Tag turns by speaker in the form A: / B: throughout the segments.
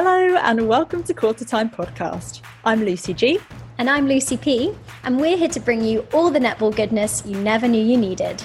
A: Hello and welcome to Quarter Time Podcast. I'm Lucy G.
B: And I'm Lucy P, and we're here to bring you all the netball goodness you never knew you needed.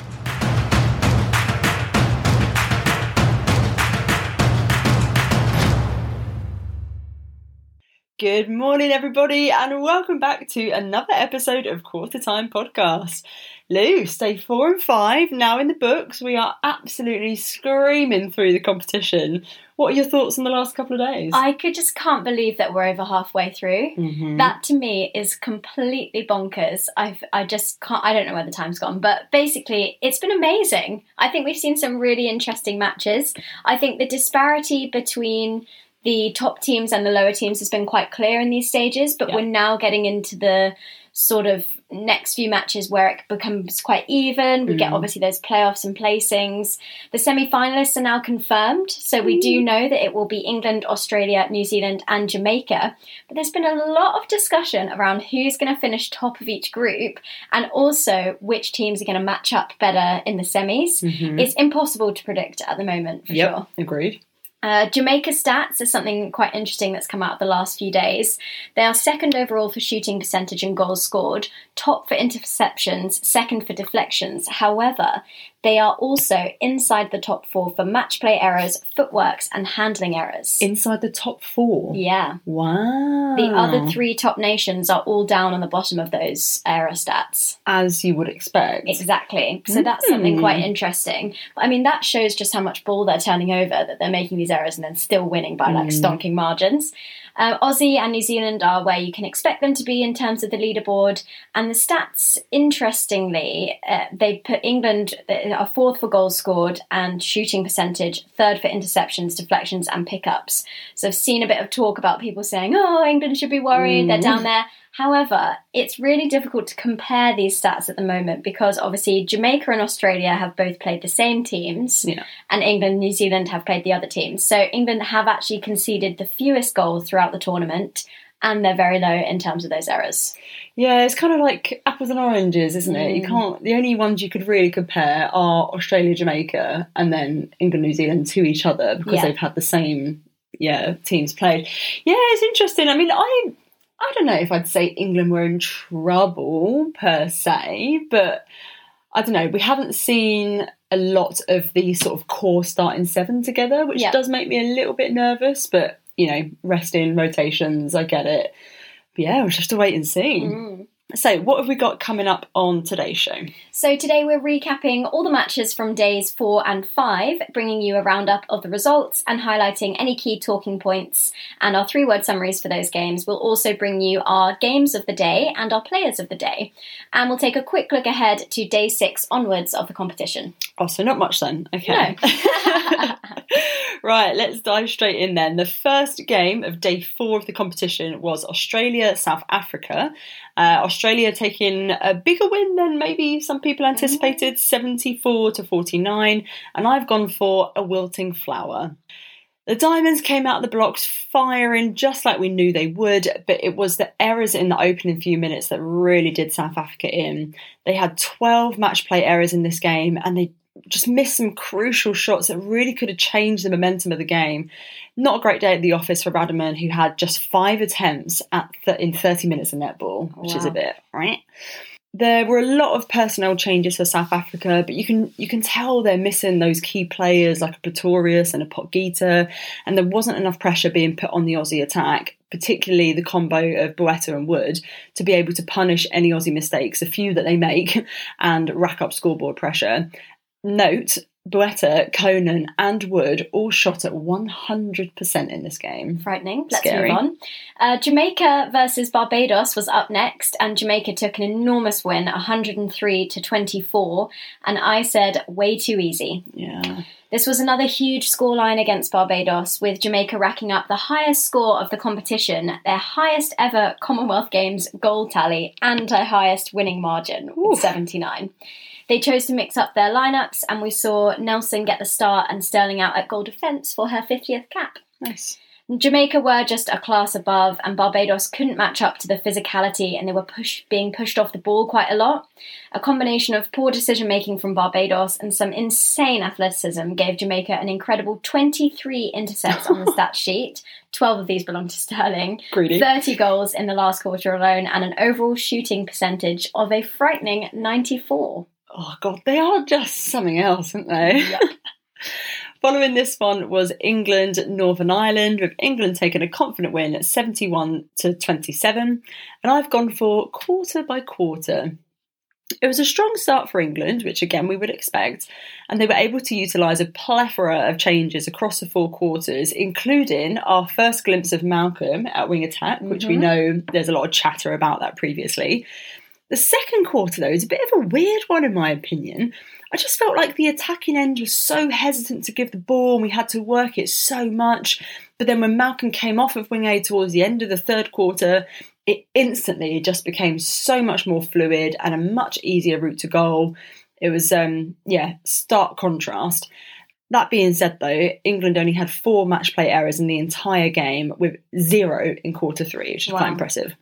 A: Good morning, everybody, and welcome back to another episode of Quarter Time Podcast. Luce, day four and five now in the books. We are absolutely screaming through the competition. What are your thoughts on the last couple of days?
B: I could just can't believe that we're over halfway through.
A: Mhm.
B: That to me is completely bonkers. I've I just can't. I don't know where the time's gone, but basically, it's been amazing. I think we've seen some really interesting matches. I think the disparity between the top teams and the lower teams has been quite clear in these stages, but
A: Yeah.
B: we're now getting into the sort of next few matches where it becomes quite even. We get
A: Mm.
B: obviously those playoffs and placings. The semi finalists are now confirmed, so we do know that it will be England, Australia, New Zealand, and Jamaica. But there's been a lot of discussion around who's going to finish top of each group and also which teams are going to match up better in the semis.
A: Mhm.
B: It's impossible to predict at the moment, for
A: Yep,
B: sure.
A: agreed.
B: Uh, Jamaica stats is something quite interesting that's come out the last few days. They are second overall for shooting percentage and goals scored, top for interceptions, second for deflections. However, they are also inside the top four for match play errors, footworks, and handling errors.
A: Inside the top four.
B: yeah.
A: Wow.
B: The other three top nations are all down on the bottom of those error stats.
A: As you would expect.
B: Exactly. So that's something
A: Mm.
B: quite interesting. But I mean, that shows just how much ball they're turning over, that they're making these errors and then still winning by like
A: Mm.
B: stonking margins. Uh, Aussie and New Zealand are where you can expect them to be in terms of the leaderboard. And the stats, interestingly, uh, they put England are fourth for goals scored and shooting percentage, third for interceptions, deflections, and pickups. So I've seen a bit of talk about people saying, oh, England should be worried, they're
A: Mm.
B: down there. However, it's really difficult to compare these stats at the moment because obviously Jamaica and Australia have both played the same teams,
A: Yeah.
B: and England and New Zealand have played the other teams. So England have actually conceded the fewest goals throughout the tournament, and they're very low in terms of those errors.
A: Yeah, it's kind of like apples and oranges, isn't it? You
B: Mm.
A: can't. The only ones you could really compare are Australia, Jamaica, and then England, New Zealand to each other because
B: Yeah.
A: they've had the same yeah teams played. Yeah, it's interesting. I mean, I I don't know if I'd say England were in trouble per se, but I don't know. We haven't seen a lot of the sort of core starting seven together, which
B: Yeah.
A: does make me a little bit nervous. But you know, resting rotations, I get it. But yeah, we'll just have to wait and see.
B: Mm.
A: So, what have we got coming up on today's show?
B: So today we're recapping all the matches from days four and five, bringing you a roundup of the results and highlighting any key talking points and our three word summaries for those games. We'll also bring you our games of the day and our players of the day. And we'll take a quick look ahead to day six onwards of the competition.
A: Oh, so not much then. Okay. right, let's dive straight in then. The first game of day four of the competition was Australia South Africa. Uh, Australia taking a bigger win than maybe some people anticipated, 74 to 49, and I've gone for a wilting flower. The Diamonds came out of the blocks firing just like we knew they would, but it was the errors in the opening few minutes that really did South Africa in. They had 12 match play errors in this game and they just missed some crucial shots that really could have changed the momentum of the game. Not a great day at the office for Rademan, who had just five attempts at th- in 30 minutes of netball, which is a bit right. There were a lot of personnel changes for South Africa, but you can you can tell they're missing those key players like a Pretorius and a Potgieter, and there wasn't enough pressure being put on the Aussie attack, particularly the combo of Bueta and Wood, to be able to punish any Aussie mistakes, a few that they make, and rack up scoreboard pressure. Note, Bueta, Koenen, and Wood all shot at 100% in this game.
B: Frightening. Let's
A: Scary.
B: move on. Uh, Jamaica versus Barbados was up next, and Jamaica took an enormous win, 103 to 24. And I said, way too easy.
A: Yeah.
B: This was another huge scoreline against Barbados, with Jamaica racking up the highest score of the competition, their highest ever Commonwealth Games goal tally, and their highest winning margin, with 79. They chose to mix up their lineups, and we saw Nelson get the start and Sterling out at goal defence for her 50th cap.
A: Nice.
B: Jamaica were just a class above, and Barbados couldn't match up to the physicality, and they were push, being pushed off the ball quite a lot. A combination of poor decision making from Barbados and some insane athleticism gave Jamaica an incredible 23 intercepts on the stat sheet. 12 of these belong to Sterling,
A: Greedy.
B: 30 goals in the last quarter alone, and an overall shooting percentage of a frightening 94.
A: Oh god, they are just something else, aren't they? Following this one was England, Northern Ireland, with England taking a confident win at 71 to 27, and I've gone for quarter by quarter. It was a strong start for England, which again we would expect, and they were able to utilise a plethora of changes across the four quarters, including our first glimpse of Malcolm at wing attack, which we
B: Mhm.
A: know there's a lot of chatter about that previously. The second quarter, though, is a bit of a weird one in my opinion. I just felt like the attacking end was so hesitant to give the ball and we had to work it so much. But then when Malcolm came off of wing A towards the end of the third quarter, it instantly just became so much more fluid and a much easier route to goal. It was, um, yeah, stark contrast. That being said, though, England only had four match play errors in the entire game, with zero in quarter three, which is
B: Wow.
A: quite impressive.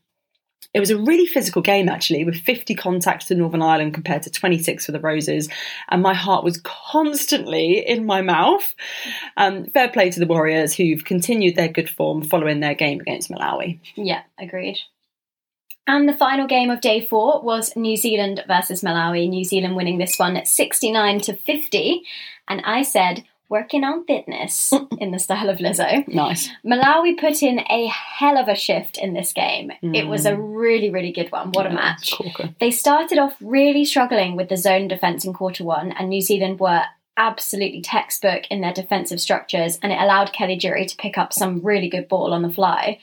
A: It was a really physical game, actually, with 50 contacts to Northern Ireland compared to 26 for the Roses, and my heart was constantly in my mouth. Um, fair play to the Warriors, who've continued their good form following their game against Malawi.
B: Yeah, agreed. And the final game of day four was New Zealand versus Malawi. New Zealand winning this one at 69 to 50. And I said, working on fitness in the style of Lizzo.
A: Nice.
B: Malawi put in a hell of a shift in this game. It was a
A: Mm.
B: really, really good one. What a match.
A: Corker.
B: They started off really struggling with the zone defence in quarter one, and New Zealand were absolutely textbook in their defensive structures, and it allowed Kelly Jury to pick up some really good ball on the fly.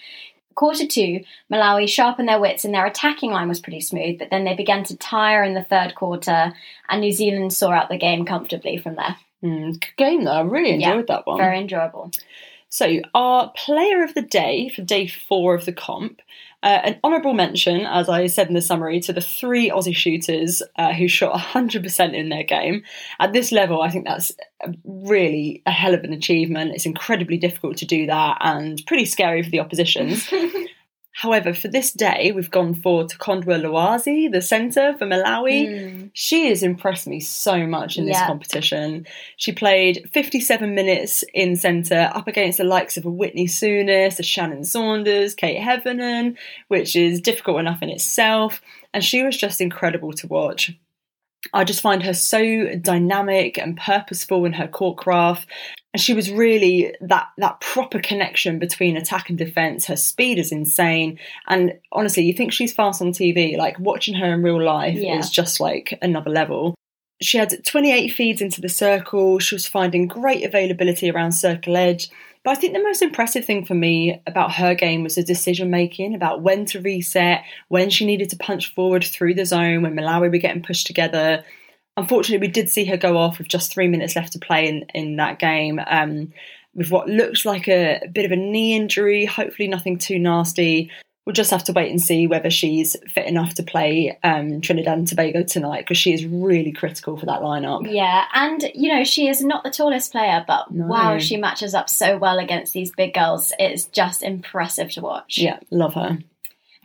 B: Quarter two, Malawi sharpened their wits and their attacking line was pretty smooth, but then they began to tire in the third quarter, and New Zealand saw out the game comfortably from there.
A: Mm, good game, though. I really
B: Yeah,
A: enjoyed that one.
B: Very enjoyable.
A: So, our player of the day for day four of the comp, uh, an honourable mention, as I said in the summary, to the three Aussie shooters uh, who shot 100% in their game. At this level, I think that's really a hell of an achievement. It's incredibly difficult to do that and pretty scary for the oppositions. However, for this day, we've gone for Takondwa Lwazi, the centre for Malawi.
B: Mm.
A: She has impressed me so much in this competition. She played 57 minutes in centre up against the likes of a Whitney Souness, a Shannon Saunders, Kate Heffernan, which is difficult enough in itself. And she was just incredible to watch. I just find her so dynamic and purposeful in her court craft. And she was really that that proper connection between attack and defence. Her speed is insane. And honestly, you think she's fast on TV. Like watching her in real life
B: Yeah.
A: is just like another level. She had 28 feeds into the circle. She was finding great availability around circle edge. But I think the most impressive thing for me about her game was the decision making about when to reset, when she needed to punch forward through the zone, when Malawi were getting pushed together. Unfortunately, we did see her go off with just three minutes left to play in, in that game um, with what looks like a, a bit of a knee injury, hopefully nothing too nasty. We'll just have to wait and see whether she's fit enough to play um, Trinidad and Tobago tonight because she is really critical for that lineup.
B: Yeah, and you know, she is not the tallest player, but
A: No.
B: wow, she matches up so well against these big girls. It's just impressive to watch.
A: Yeah, love her.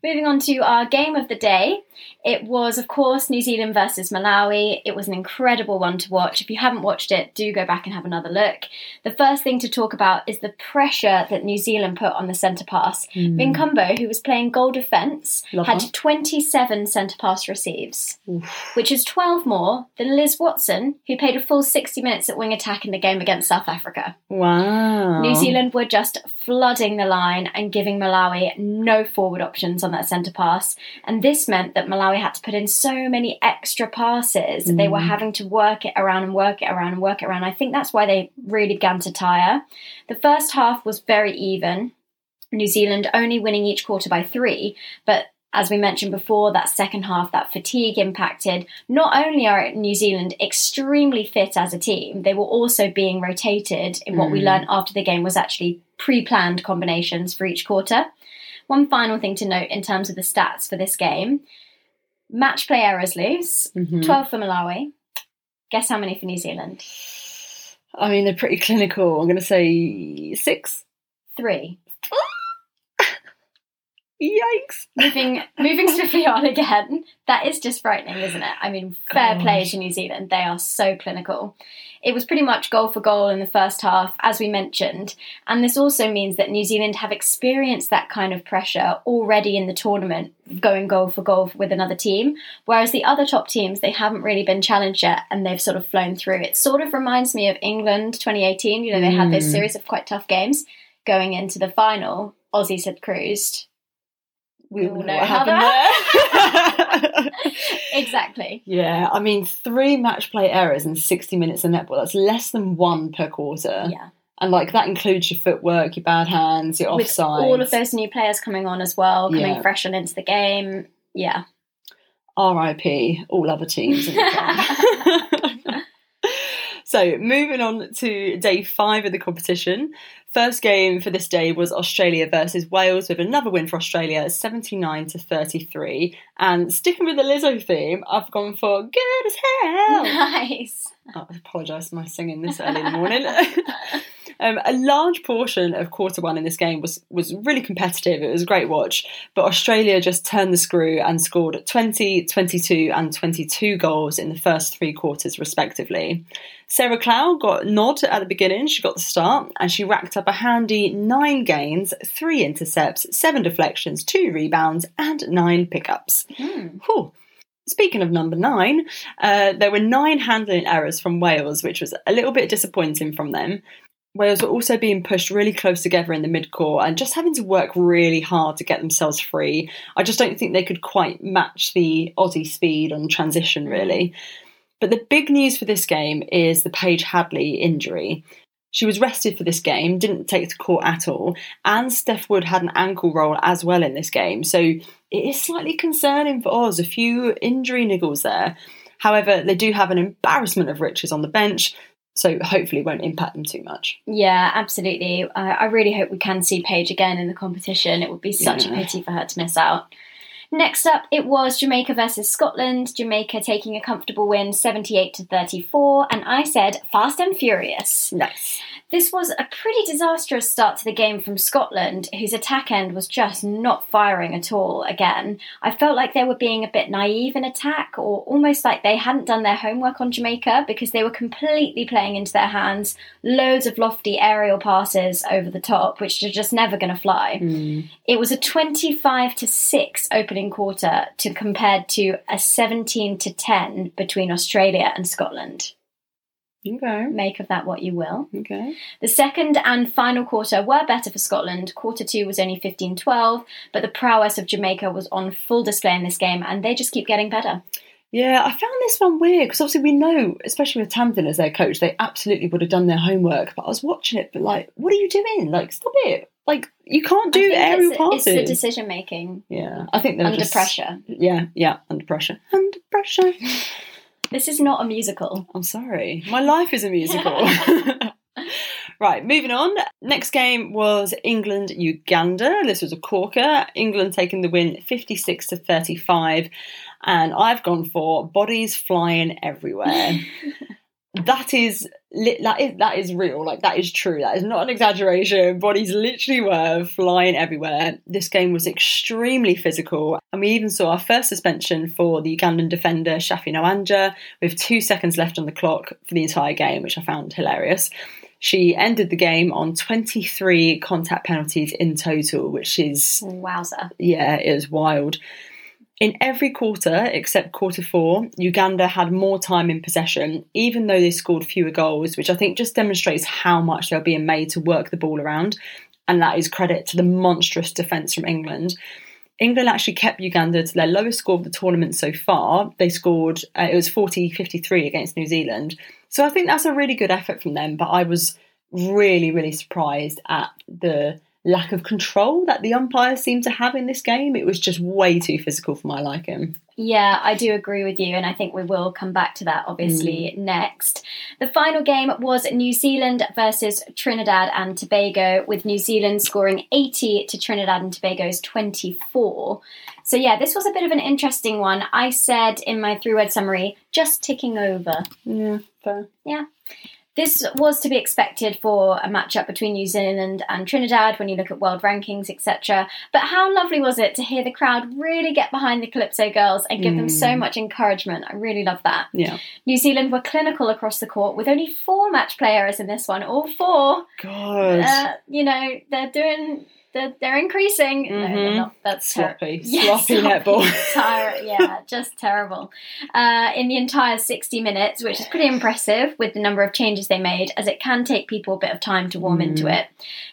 B: Moving on to our game of the day. It was, of course, New Zealand versus Malawi. It was an incredible one to watch. If you haven't watched it, do go back and have another look. The first thing to talk about is the pressure that New Zealand put on the centre pass.
A: Mm.
B: Vinkhumbo, who was playing goal defence, had 27 centre pass receives,
A: Oof.
B: which is 12 more than Liz Watson, who played a full 60 minutes at wing attack in the game against South Africa.
A: Wow.
B: New Zealand were just flooding the line and giving Malawi no forward options on that centre pass. And this meant that Malawi had to put in so many extra passes. They were
A: Mm.
B: having to work it around and work it around and work it around. I think that's why they really began to tire. The first half was very even. New Zealand only winning each quarter by three, but as we mentioned before, that second half, that fatigue impacted. Not only are New Zealand extremely fit as a team, they were also being rotated in what we
A: Mm.
B: learned after the game was actually pre planned combinations for each quarter. One final thing to note in terms of the stats for this game match play errors loose,
A: Mhm.
B: 12 for Malawi. Guess how many for New Zealand?
A: I mean, they're pretty clinical. I'm going to say six.
B: Three.
A: Yikes!
B: moving moving swiftly on again. That is just frightening, isn't it? I mean, fair play to New Zealand. They are so clinical. It was pretty much goal for goal in the first half, as we mentioned, and this also means that New Zealand have experienced that kind of pressure already in the tournament, going goal for goal with another team. Whereas the other top teams, they haven't really been challenged yet, and they've sort of flown through. It sort of reminds me of England 2018. You know, they had this
A: Mm.
B: series of quite tough games going into the final. Aussies had cruised.
A: We
B: all
A: all
B: know
A: know what
B: how
A: happened there.
B: exactly.
A: yeah, I mean, three match play errors in 60 minutes of netball, that's less than one per quarter.
B: Yeah.
A: And like that includes your footwork, your bad hands, your
B: With
A: offside.
B: all of those new players coming on as well, coming
A: Yeah.
B: fresh on into the game. Yeah.
A: RIP, all other teams. in the camp. so, moving on to day five of the competition. First game for this day was Australia versus Wales, with another win for Australia, 79 to 33. And sticking with the Lizzo theme, I've gone for good as hell.
B: nice.
A: Oh, I apologise for my singing this early in the morning. um, a large portion of quarter one in this game was, was really competitive. It was a great watch. But Australia just turned the screw and scored 20, 22, and 22 goals in the first three quarters, respectively. Sarah Klau got nod at the beginning. She got the start and she racked up a handy nine gains, three intercepts, seven deflections, two rebounds, and nine pickups.
B: Hmm.
A: Whew. Speaking of number nine, uh, there were nine handling errors from Wales, which was a little bit disappointing from them. Wales were also being pushed really close together in the midcourt and just having to work really hard to get themselves free. I just don't think they could quite match the Aussie speed on transition, really. But the big news for this game is the Paige Hadley injury. She was rested for this game, didn't take to court at all, and Steph Wood had an ankle roll as well in this game. So it is slightly concerning for Oz, a few injury niggles there. However, they do have an embarrassment of riches on the bench, so hopefully it won't impact them too much.
B: Yeah, absolutely. I, I really hope we can see Paige again in the competition. It would be such a pity for her to miss out. Next up, it was Jamaica versus Scotland. Jamaica taking a comfortable win, 78 to 34, and I said fast and furious.
A: Nice.
B: This was a pretty disastrous start to the game from Scotland, whose attack end was just not firing at all again. I felt like they were being a bit naive in attack, or almost like they hadn't done their homework on Jamaica because they were completely playing into their hands, loads of lofty aerial passes over the top, which are just never going to fly. Mm. It was a 25 to 6 opening quarter to compared to a 17 to 10 between Australia and Scotland.
A: Okay.
B: Make of that what you will.
A: Okay.
B: The second and final quarter were better for Scotland. Quarter two was only 15 12, but the prowess of Jamaica was on full display in this game, and they just keep getting better.
A: Yeah, I found this one weird because obviously we know, especially with Tamsin as their coach, they absolutely would have done their homework. But I was watching it, but like, what are you doing? Like, stop it! Like, you can't do aerial
B: it's,
A: passes.
B: it's the decision making
A: yeah, I think they're
B: under
A: just,
B: pressure.
A: Yeah, yeah, under pressure. Under pressure.
B: This is not a musical.
A: I'm sorry. My life is a musical. right, moving on. Next game was England Uganda. This was a corker. England taking the win 56 to 35. And I've gone for bodies flying everywhere. that is that is that is real. Like that is true. That is not an exaggeration. Bodies literally were flying everywhere. This game was extremely physical, and we even saw our first suspension for the Ugandan defender Shaffie Nalwanja with two seconds left on the clock for the entire game, which I found hilarious. She ended the game on 23 contact penalties in total, which is
B: Wowza.
A: yeah, it was wild. In every quarter, except quarter four, Uganda had more time in possession, even though they scored fewer goals, which I think just demonstrates how much they're being made to work the ball around. And that is credit to the monstrous defence from England. England actually kept Uganda to their lowest score of the tournament so far. They scored, uh, it was 40 53 against New Zealand. So I think that's a really good effort from them. But I was really, really surprised at the lack of control that the umpires seemed to have in this game. It was just way too physical for my liking.
B: Yeah, I do agree with you, and I think we will come back to that obviously mm. next. The final game was New Zealand versus Trinidad and Tobago, with New Zealand scoring 80 to Trinidad and Tobago's 24. So, yeah, this was a bit of an interesting one. I said in my three word summary, just ticking over.
A: Yeah, fair.
B: Yeah. This was to be expected for a matchup between New Zealand and Trinidad when you look at world rankings, etc. But how lovely was it to hear the crowd really get behind the Calypso girls and give them so
A: Mm.
B: much encouragement? I really love that.
A: Yeah.
B: New Zealand were clinical across the court with only four match players in this one, all four.
A: God.
B: Uh, you know, they're doing, they're, they're increasing. No, they're
A: Mhm.
B: not. That's ter-
A: sloppy.
B: Yeah,
A: sloppy netball.
B: Yeah, just terrible. Uh, in the entire 60 minutes, which is pretty impressive with the number of changes they made, as it can take people a bit of time to warm
A: Mm.
B: into it.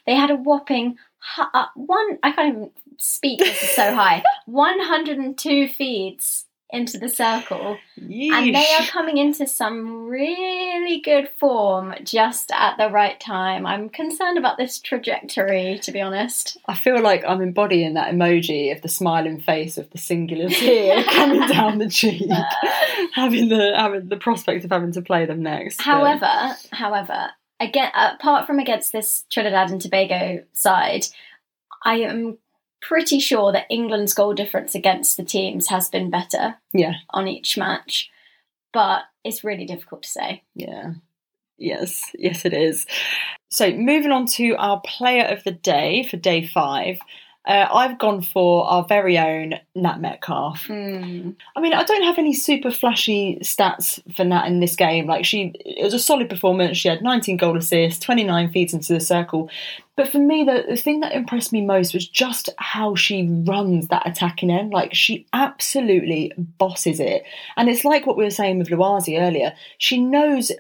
B: They had a whopping uh, one, I can't even speak, this is so high, 102 feeds into the circle. And they are coming into some really good form just at the right time. I'm concerned about this trajectory, to be honest.
A: I feel like I'm embodying that emoji of the smiling face of the singular tear coming down the cheek, having the having the prospect of having to play them next. But-
B: However, however, again, apart from against this Trinidad and Tobago side, I am pretty sure that England's goal difference against the teams has been better
A: yeah,
B: on each match, but it's really difficult to say.
A: yeah, yes, yes, it is. So moving on to our player of the day for day five. Uh, I've gone for our very own Nat Metcalf.
B: Hmm.
A: I mean, I don't have any super flashy stats for Nat in this game. Like she, it was a solid performance. She had 19 goal assists, 29 feeds into the circle. But for me, the, the thing that impressed me most was just how she runs that attacking end. Like she absolutely bosses it, and it's like what we were saying with Lwazi earlier. She knows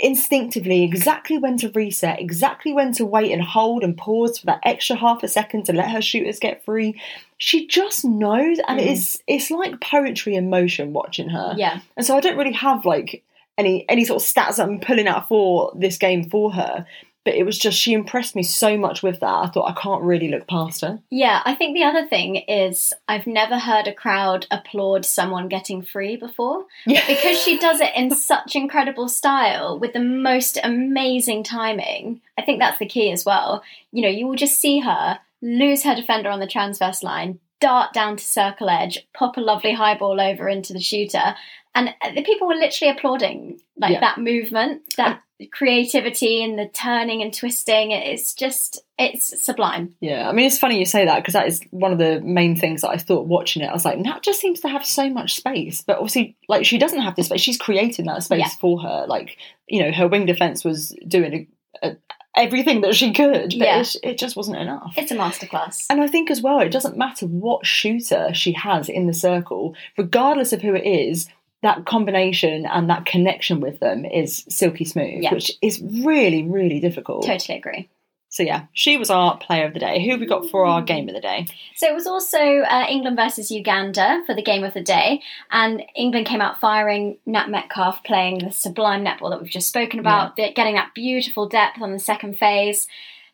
A: instinctively exactly when to reset, exactly when to wait and hold and pause for that extra half a second to let her shooters get free. She just knows, and
B: Mm.
A: it's it's like poetry in motion watching her.
B: Yeah,
A: And so I don't really have like any any sort of stats that I'm pulling out for this game for her. But it was just she impressed me so much with that. I thought I can't really look past her.
B: yeah. I think the other thing is I've never heard a crowd applaud someone getting free before.
A: Yeah,
B: because she does it in such incredible style with the most amazing timing. I think that's the key as well. You know, you will just see her lose her defender on the transverse line, dart down to circle edge, pop a lovely high ball over into the shooter, and the people were literally applauding like
A: Yeah.
B: that movement, that creativity and the turning and twisting. It's just it's sublime.
A: Yeah, I mean it's funny you say that because that is one of the main things that I thought watching it. I was like, Nat just seems to have so much space, but obviously, like she doesn't have this space. She's creating that space
B: Yeah.
A: for her. Like you know, her wing defense was doing a, a, everything that she could, but
B: Yeah.
A: it, it just wasn't enough.
B: It's a masterclass.
A: And I think as well, it doesn't matter what shooter she has in the circle, regardless of who it is, that combination and that connection with them is silky smooth,
B: Yeah.
A: which is really, really difficult.
B: Totally agree.
A: So, yeah, she was our player of the day. Who have we got for our game of the day?
B: So it was also uh, England versus Uganda for the game of the day, and England came out firing Nat Metcalf playing the sublime netball that we've just spoken about, the- getting that beautiful depth on the second phase.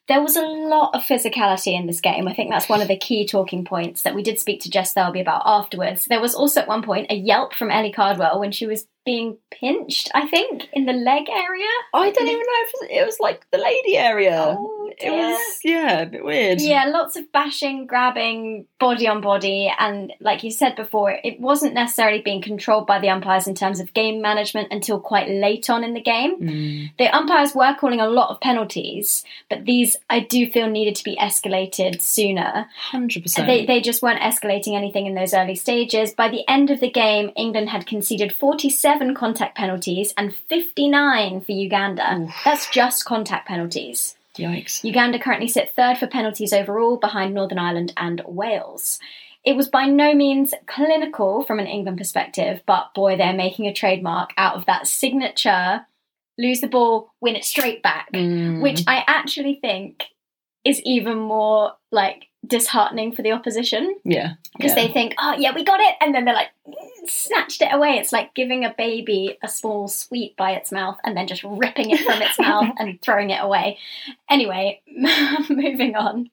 B: There was a lot of physicality in this game. I think that's one of the key talking points that we did speak to Jess Thirlby about afterwards. There was also at one point a yelp from Ellie Cardwell when she was being pinched, I think, in the leg area.
A: I don't even know if it was like the lady area.
B: Oh,
A: it was, yeah, a bit weird.
B: Yeah, lots of bashing, grabbing, body on body, and like you said before, it wasn't necessarily being controlled by the umpires in terms of game management until quite late on in the game.
A: Mm,
B: The umpires were calling a lot of penalties, but these I do feel needed to be escalated sooner.
A: 100%.
B: They, they just weren't escalating anything in those early stages. By the end of the game, England had conceded 47 contact penalties and 59 for Uganda.
A: Oof.
B: That's just contact penalties.
A: Yikes.
B: Uganda currently sit third for penalties overall behind Northern Ireland and Wales. It was by no means clinical from an England perspective, but boy, they're making a trademark out of that signature lose the ball, win it straight back,
A: Mm.
B: which I actually think is even more like disheartening for the opposition
A: yeah.
B: because
A: yeah.
B: they think, oh, yeah, we got it. And then they're like, snatched it away. It's like giving a baby a small sweet by its mouth and then just ripping it from its mouth and throwing it away. Anyway, moving on.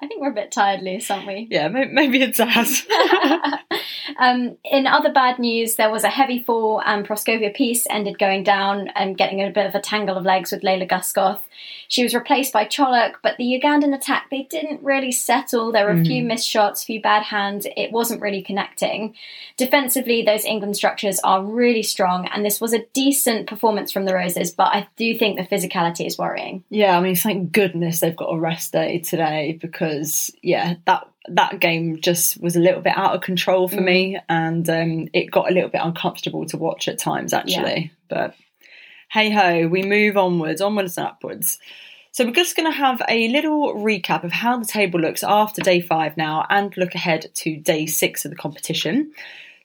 B: I think we're a bit tired, Luce, aren't we?
A: Yeah, maybe it's us.
B: Um, in other bad news, there was a heavy fall, and Proscovia Peace ended going down and getting a bit of a tangle of legs with Layla Guscoth. She was replaced by Cholhok, but the Ugandan attack they didn't really settle. There were a few missed shots, a few bad hands. It wasn't really connecting. Defensively, those England structures are really strong, and this was a decent performance from the Roses. But I do think the physicality is worrying.
A: Yeah, I mean, thank goodness they've got a rest day today because yeah, that that game just was a little bit out of control for me, and um, it got a little bit uncomfortable to watch at times actually. But hey ho, we move onwards, onwards and upwards. So we're just going to have a little recap of how the table looks after day five now, and look ahead to day six of the competition.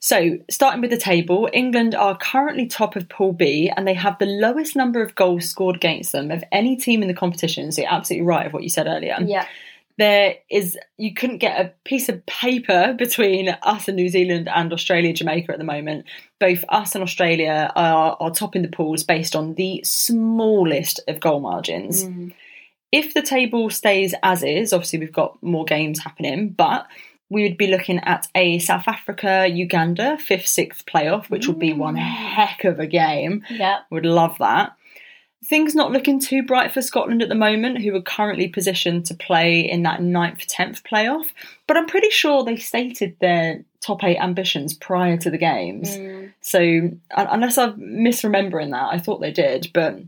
A: So, starting with the table, England are currently top of Pool B and they have the lowest number of goals scored against them of any team in the competition. So, you're absolutely right of what you said earlier.
B: Yeah.
A: There is, you couldn't get a piece of paper between us and New Zealand and Australia, Jamaica at the moment. Both us and Australia are, are top in the pools based on the smallest of goal margins. Hmm. If the table stays as is, obviously we've got more games happening, but we would be looking at a South Africa Uganda fifth, sixth playoff, which would be one hmm. heck of a game.
B: Yeah.
A: Would love that. Things not looking too bright for Scotland at the moment, who are currently positioned to play in that ninth, tenth playoff. But I'm pretty sure they stated their top eight ambitions prior to the games. Mm. So unless I'm misremembering that, I thought they did. But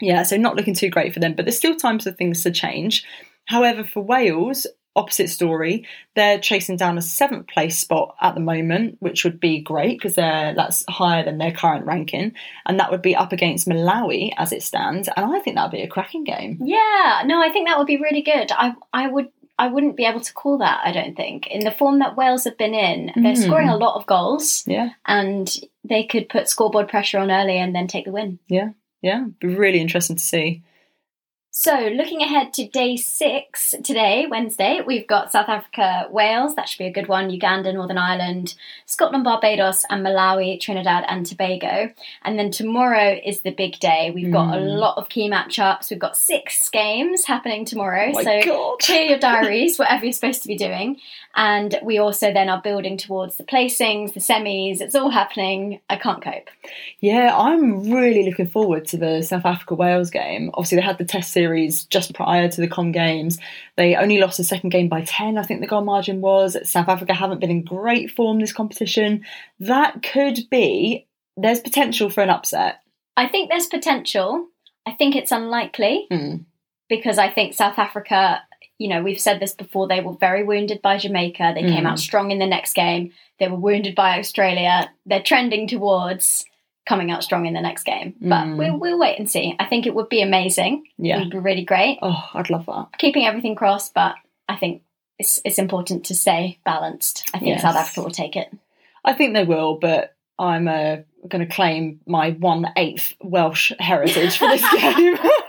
A: yeah, so not looking too great for them. But there's still time for things to change. However, for Wales, opposite story. They're chasing down a seventh place spot at the moment, which would be great because they're that's higher than their current ranking, and that would be up against Malawi as it stands. And I think that would be a cracking game.
B: Yeah, no, I think that would be really good. I I would I wouldn't be able to call that, I don't think. In the form that Wales have been in, they're
A: Mm.
B: scoring a lot of goals
A: Yeah,
B: and they could put scoreboard pressure on early and then take the win.
A: yeah, yeah. Be really interesting to see.
B: So, looking ahead to day six today, Wednesday, we've got South Africa, Wales. That should be a good one. Uganda, Northern Ireland, Scotland, Barbados, and Malawi, Trinidad, and Tobago. And then tomorrow is the big day. We've got a
A: Mm.
B: lot of key matchups. We've got six games happening tomorrow.
A: Oh
B: so,
A: God.
B: clear your diaries, whatever you're supposed to be doing. And we also then are building towards the placings, the semis. It's all happening. I can't cope.
A: Yeah, I'm really looking forward to the South Africa Wales game. Obviously, they had the test series just prior to the Com Games. They only lost the second game by 10, I think the goal margin was. South Africa haven't been in great form this competition. That could be, there's potential for an upset.
B: I think there's potential. I think it's unlikely.
A: Hmm.
B: because I think South Africa, you know, we've said this before, they were very wounded by Jamaica. They came
A: Mm.
B: out strong in the next game. They were wounded by Australia. They're trending towards coming out strong in the next game. But
A: Mm.
B: we'll, we'll wait and see. I think it would be amazing.
A: Yeah.
B: It would be really great.
A: Oh, I'd love that.
B: Keeping everything crossed, but I think it's, it's important to stay balanced. I think
A: Yes.
B: South Africa will take it.
A: I think they will, but I'm uh, going to claim my one eighth Welsh heritage for this game.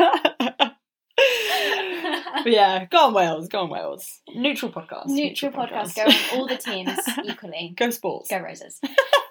A: but yeah, go on Wales, go on Wales. Neutral podcast.
B: Neutral podcast, go on all the teams equally.
A: Go sports.
B: Go Roses.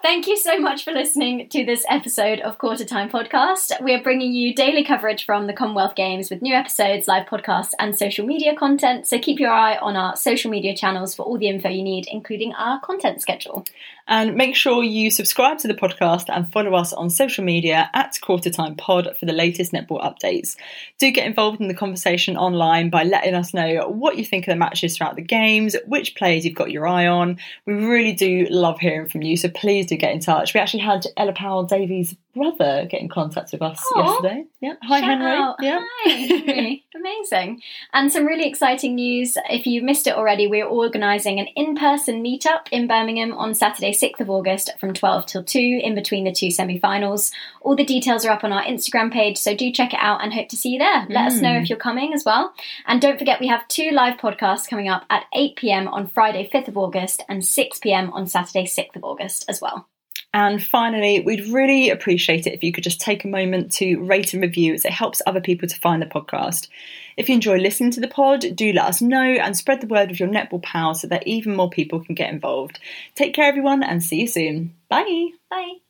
B: Thank you so much for listening to this episode of Quarter Time Podcast. We are bringing you daily coverage from the Commonwealth Games with new episodes, live podcasts, and social media content. So keep your eye on our social media channels for all the info you need, including our content schedule.
A: And make sure you subscribe to the podcast and follow us on social media at Quarter Time Pod for the latest netball updates. Do get involved in the conversation online by letting us know what you think of the matches throughout the games, which players you've got your eye on. We really do love hearing from you, so please get in touch. We actually had Ella Powell Davies' brother get in contact with us yesterday. Yeah. Hi, Henry.
B: out.
A: Yeah.
B: Hi, Henry. Amazing. And some really exciting news. If you missed it already, we're organising an in person meetup in Birmingham on Saturday, 6th of August from 12 till 2 in between the two semi finals. All the details are up on our Instagram page, so do check it out and hope to see you there. Let us know
A: Mm.
B: if you're coming as well. And don't forget, we have two live podcasts coming up at 8 pm on Friday, 5th of August, and 6 pm on Saturday, 6th of August as well.
A: And finally, we'd really appreciate it if you could just take a moment to rate and review as it helps other people to find the podcast. If you enjoy listening to the pod, do let us know and spread the word with your netball pals so that even more people can get involved. Take care, everyone, and see you soon. Bye.
B: Bye.